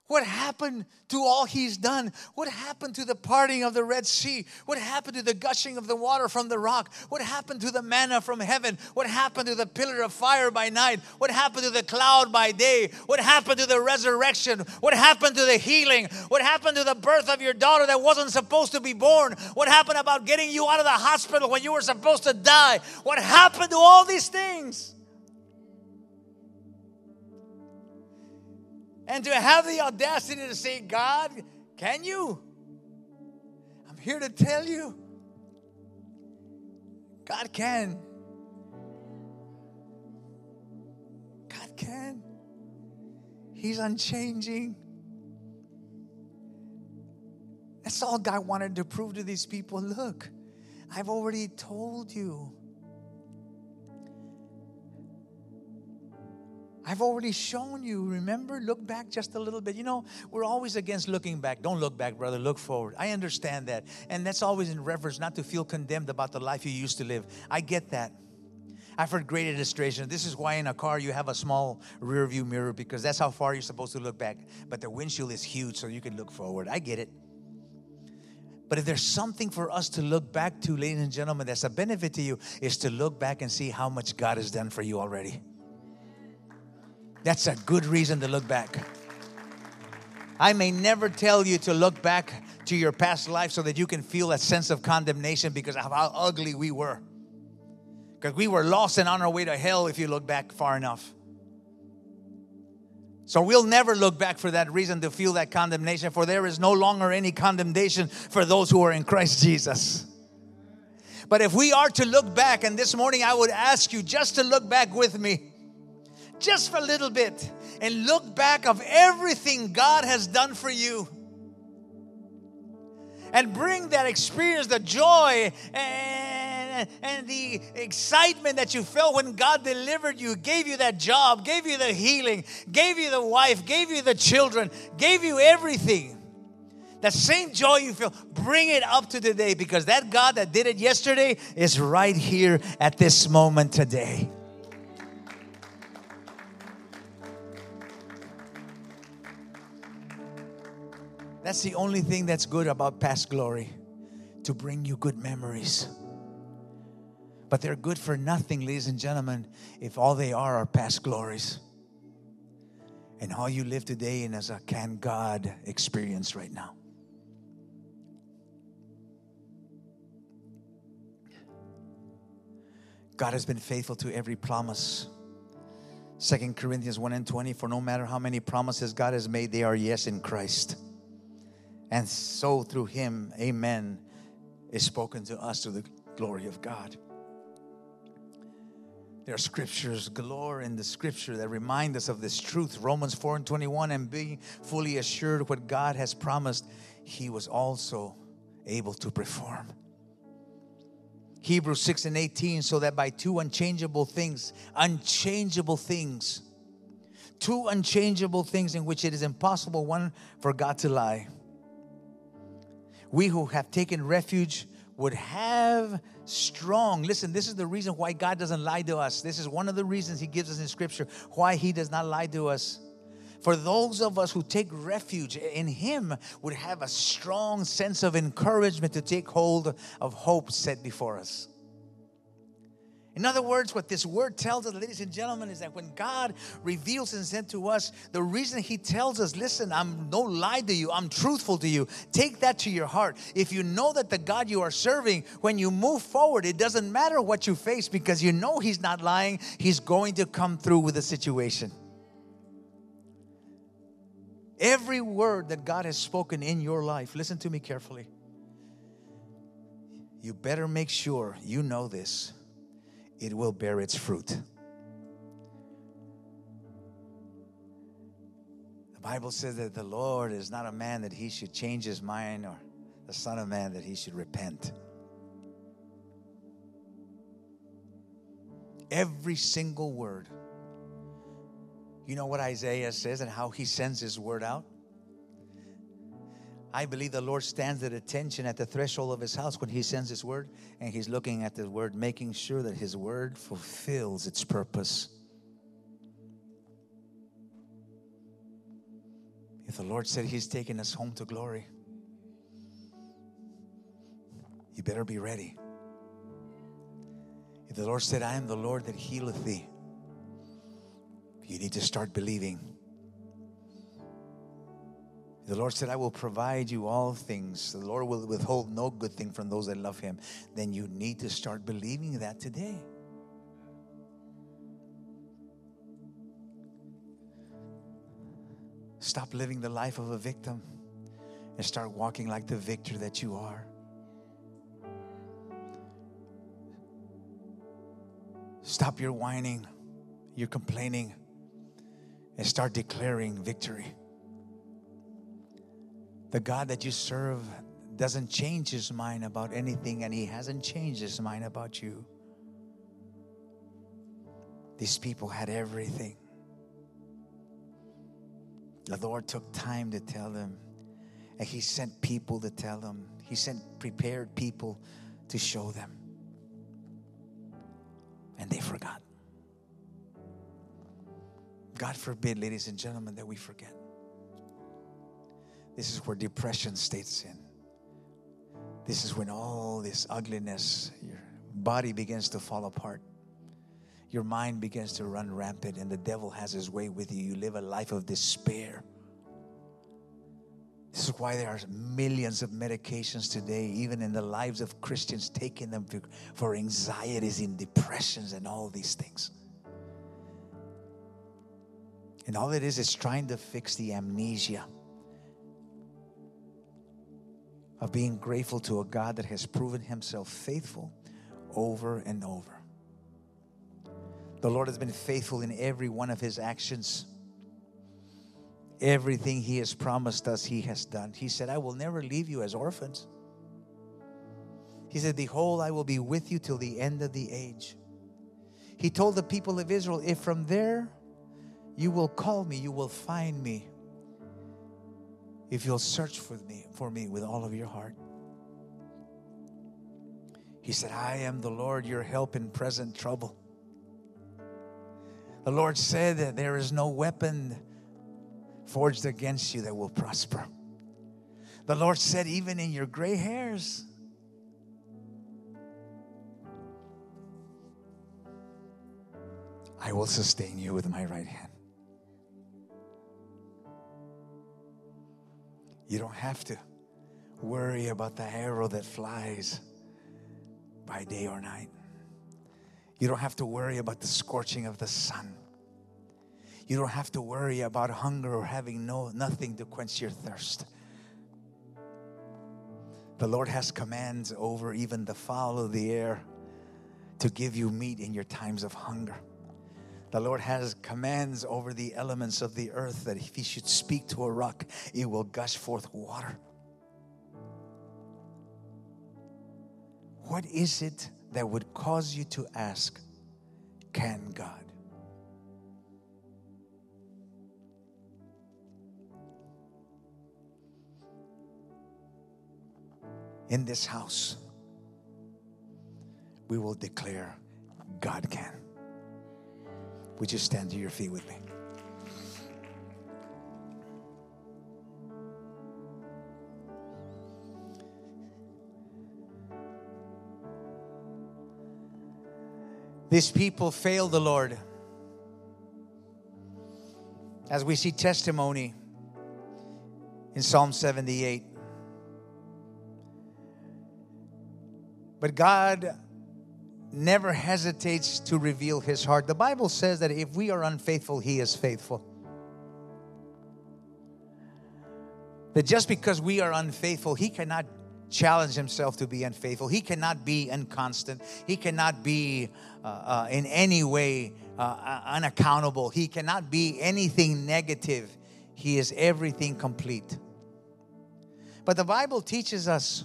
What happened to all he's done? What happened to the parting of the Red Sea? What happened to the gushing of the water from the rock? What happened to the manna from heaven? What happened to the pillar of fire by night? What happened to the cloud by day? What happened to the resurrection? What happened to the healing? What happened to the birth of your daughter that wasn't supposed to be born? What happened about getting you out of the hospital when you were supposed to die? What happened to all these things? And to have the audacity to say, God, can you? I'm here to tell you, God can. God can. He's unchanging. That's all God wanted to prove to these people. Look, I've already told you. I've already shown you. Remember? Look back just a little bit. You know, we're always against looking back. Don't look back, brother. Look forward. I understand that. And that's always in reference not to feel condemned about the life you used to live. I get that. I've heard great illustration. This is why in a car you have a small rear view mirror because that's how far you're supposed to look back. But the windshield is huge so you can look forward. I get it. But if there's something for us to look back to, ladies and gentlemen, that's a benefit to you, is to look back and see how much God has done for you already. That's a good reason to look back. I may never tell you to look back to your past life so that you can feel a sense of condemnation because of how ugly we were. Because we were lost and on our way to hell if you look back far enough. So we'll never look back for that reason to feel that condemnation, for there is no longer any condemnation for those who are in Christ Jesus. But if we are to look back, and this morning I would ask you just to look back with me, just for a little bit, and look back of everything God has done for you. And bring that experience, the joy and, and the excitement that you felt when God delivered you, gave you that job, gave you the healing, gave you the wife, gave you the children, gave you everything. That same joy you feel, bring it up to today because that God that did it yesterday is right here at this moment today. That's the only thing that's good about past glory to bring you good memories. But they're good for nothing, ladies and gentlemen, if all they are are past glories. And all you live today in is a can God experience right now. God has been faithful to every promise. Second Corinthians 1 and 20, for no matter how many promises God has made, they are yes in Christ. And so through him, amen, is spoken to us to the glory of God. There are scriptures galore in the scripture that remind us of this truth. Romans 4 and 21, and being fully assured what God has promised, he was also able to perform. Hebrews 6 and 18, so that by two unchangeable things, unchangeable things, two unchangeable things in which it is impossible, one, for God to lie. We who have taken refuge would have strong. Listen, this is the reason why God doesn't lie to us. This is one of the reasons He gives us in Scripture why He does not lie to us. For those of us who take refuge in Him would have a strong sense of encouragement to take hold of hope set before us. In other words, what this word tells us, ladies and gentlemen, is that when God reveals and Himself to us, the reason He tells us, listen, I'm no lie to you, I'm truthful to you. Take that to your heart. If you know that the God you are serving, when you move forward, it doesn't matter what you face because you know He's not lying, He's going to come through with the situation. Every word that God has spoken in your life, listen to me carefully. You better make sure you know this, it will bear its fruit. The Bible says that the Lord is not a man that he should change his mind, or the Son of Man that he should repent. Every single word you know what Isaiah says and how he sends his word out? I believe the Lord stands at attention at the threshold of his house when he sends his word, and he's looking at the word, making sure that his word fulfills its purpose. If the Lord said he's taking us home to glory, you better be ready. If the Lord said, I am the Lord that healeth thee, you need to start believing. The Lord said, I will provide you all things. The Lord will withhold no good thing from those that love Him. Then you need to start believing that today. Stop living the life of a victim and start walking like the victor that you are. Stop your whining, your complaining and start declaring victory. The God that you serve doesn't change his mind about anything, and he hasn't changed his mind about you. These people had everything. The Lord took time to tell them, and he sent people to tell them. He sent prepared people to show them. And they forgot. God forbid, ladies and gentlemen, that we forget. This is where depression states in. This is when all this ugliness, your body begins to fall apart. Your mind begins to run rampant, and the devil has his way with you. You live a life of despair. This is why there are millions of medications today, even in the lives of Christians, taking them for, for anxieties and depressions and all these things. And all it is is trying to fix the amnesia of being grateful to a God that has proven himself faithful over and over. The Lord has been faithful in every one of his actions. Everything he has promised us, he has done. He said, I will never leave you as orphans. He said, Behold, I will be with you till the end of the age. He told the people of Israel, If from there you will call me, you will find me. If you'll search for me, for me with all of your heart. He said, I am the Lord, your help in present trouble. The Lord said that there is no weapon forged against you that will prosper. The Lord said, even in your gray hairs, I will sustain you with my right hand. You don't have to worry about the arrow that flies by day or night. You don't have to worry about the scorching of the sun. You don't have to worry about hunger or having no nothing to quench your thirst. The Lord has commands over even the fowl of the air to give you meat in your times of hunger. The Lord has commands over the elements of the earth that if He should speak to a rock, it will gush forth water. What is it that would cause you to ask, Can God? In this house, we will declare, God can. Would you stand to your feet with me? These people failed the Lord. As we see testimony in Psalm 78. But God never hesitates to reveal his heart. The Bible says that if we are unfaithful, he is faithful. That just because we are unfaithful, he cannot challenge himself to be unfaithful. He cannot be inconstant. He cannot be uh, uh, in any way uh, uh, unaccountable. He cannot be anything negative. He is everything complete. But the Bible teaches us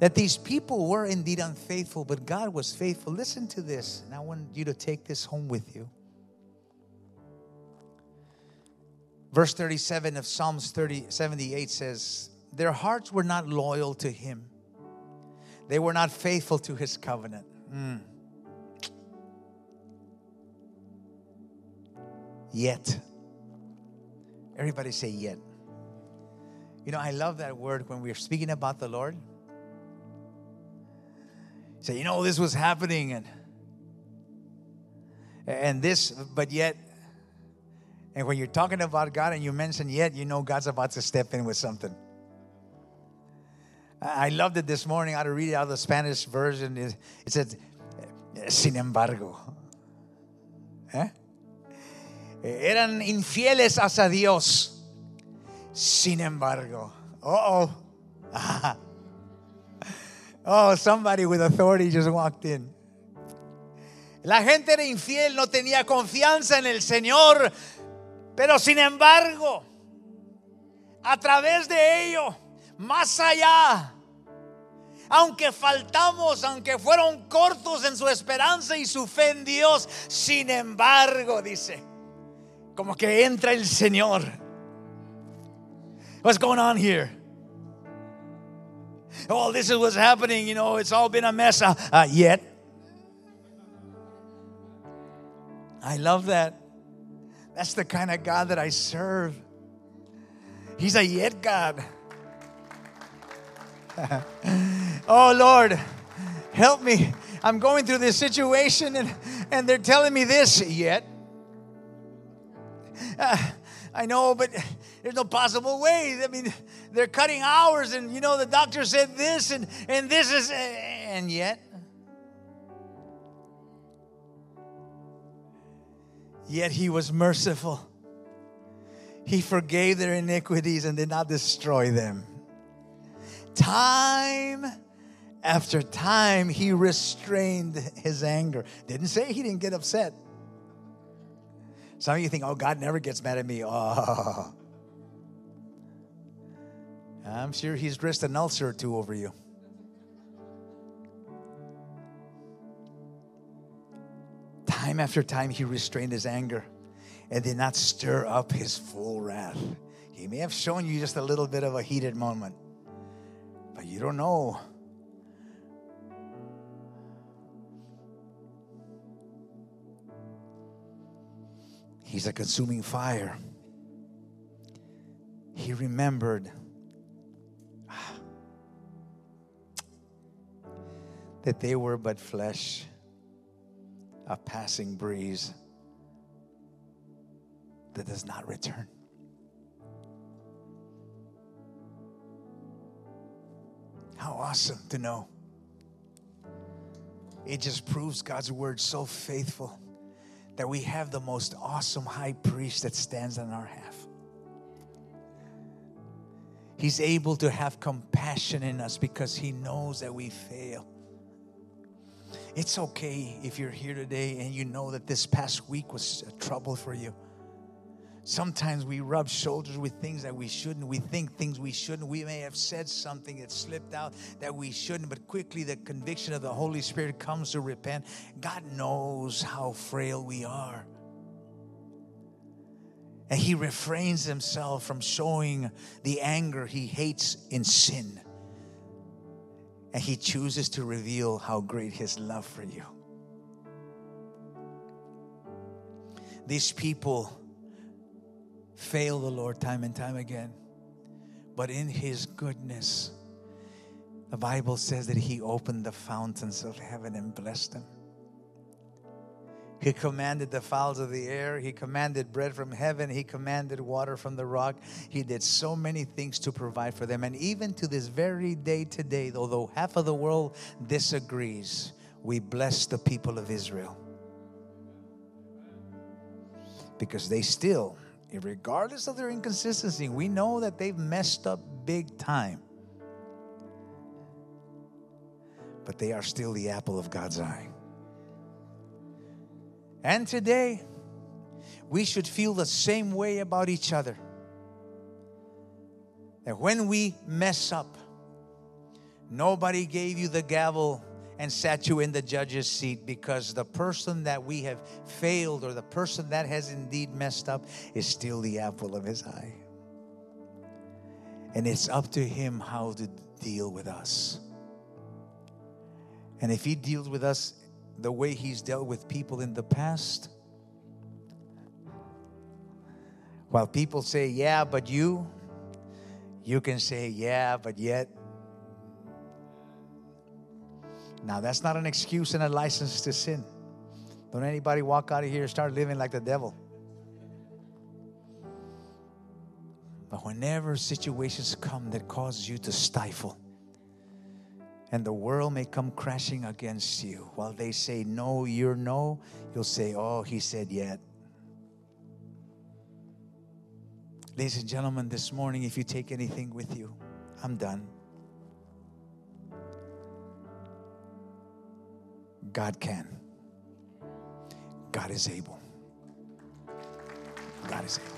that these people were indeed unfaithful, but God was faithful. Listen to this, and I want you to take this home with you. Verse 37 of Psalms 30, 78 says, Their hearts were not loyal to Him, they were not faithful to His covenant. Mm. Yet, everybody say, yet. You know, I love that word when we're speaking about the Lord say, you know, this was happening and and this, but yet, and when you're talking about God and you mention yet, you know God's about to step in with something. I loved it this morning. I had to read it out of the Spanish version. It, said, sin embargo. ¿Eh? Eran infieles hacia Dios. Sin embargo. Uh oh. Oh, somebody with authority just walked in. La gente era infiel, no tenía confianza en el Señor, pero sin embargo, a través de ello, más allá, aunque faltamos, aunque fueron cortos en su esperanza y su fe en Dios, sin embargo, dice, como que entra el Señor. What's going on here? Oh, this is what's happening. You know, it's all been a mess. Uh, uh, yet, I love that. That's the kind of God that I serve. He's a yet God. oh, Lord, help me. I'm going through this situation and, and they're telling me this yet. Uh, I know, but there's no possible way. I mean, they're cutting hours, and you know, the doctor said this, and, and this is, and yet, yet he was merciful. He forgave their iniquities and did not destroy them. Time after time, he restrained his anger. Didn't say he didn't get upset. Some of you think, oh, God never gets mad at me. Oh. I'm sure he's dressed an ulcer or two over you. Time after time, he restrained his anger and did not stir up his full wrath. He may have shown you just a little bit of a heated moment, but you don't know. He's a consuming fire. He remembered that they were but flesh, a passing breeze that does not return. How awesome to know. It just proves God's word so faithful that we have the most awesome high priest that stands on our half. He's able to have compassion in us because he knows that we fail. It's okay if you're here today and you know that this past week was a trouble for you. Sometimes we rub shoulders with things that we shouldn't. We think things we shouldn't. We may have said something that slipped out that we shouldn't, but quickly the conviction of the Holy Spirit comes to repent. God knows how frail we are. And He refrains Himself from showing the anger He hates in sin. And He chooses to reveal how great His love for you. These people fail the Lord time and time again. But in His goodness, the Bible says that He opened the fountains of heaven and blessed them. He commanded the fowls of the air. He commanded bread from heaven. He commanded water from the rock. He did so many things to provide for them. And even to this very day today, although half of the world disagrees, we bless the people of Israel. Because they still regardless of their inconsistency, we know that they've messed up big time. But they are still the apple of God's eye. And today, we should feel the same way about each other. That when we mess up, nobody gave you the gavel and sat you in the judge's seat because the person that we have failed or the person that has indeed messed up is still the apple of his eye. And it's up to him how to deal with us. And if he deals with us the way he's dealt with people in the past, while people say, yeah, but you, you can say, yeah, but yet, Now, that's not an excuse and a license to sin. Don't anybody walk out of here and start living like the devil. But whenever situations come that cause you to stifle, and the world may come crashing against you, while they say no, you're no, you'll say, oh, he said yet. Ladies and gentlemen, this morning, if you take anything with you, I'm done. God can. God is able. God is able.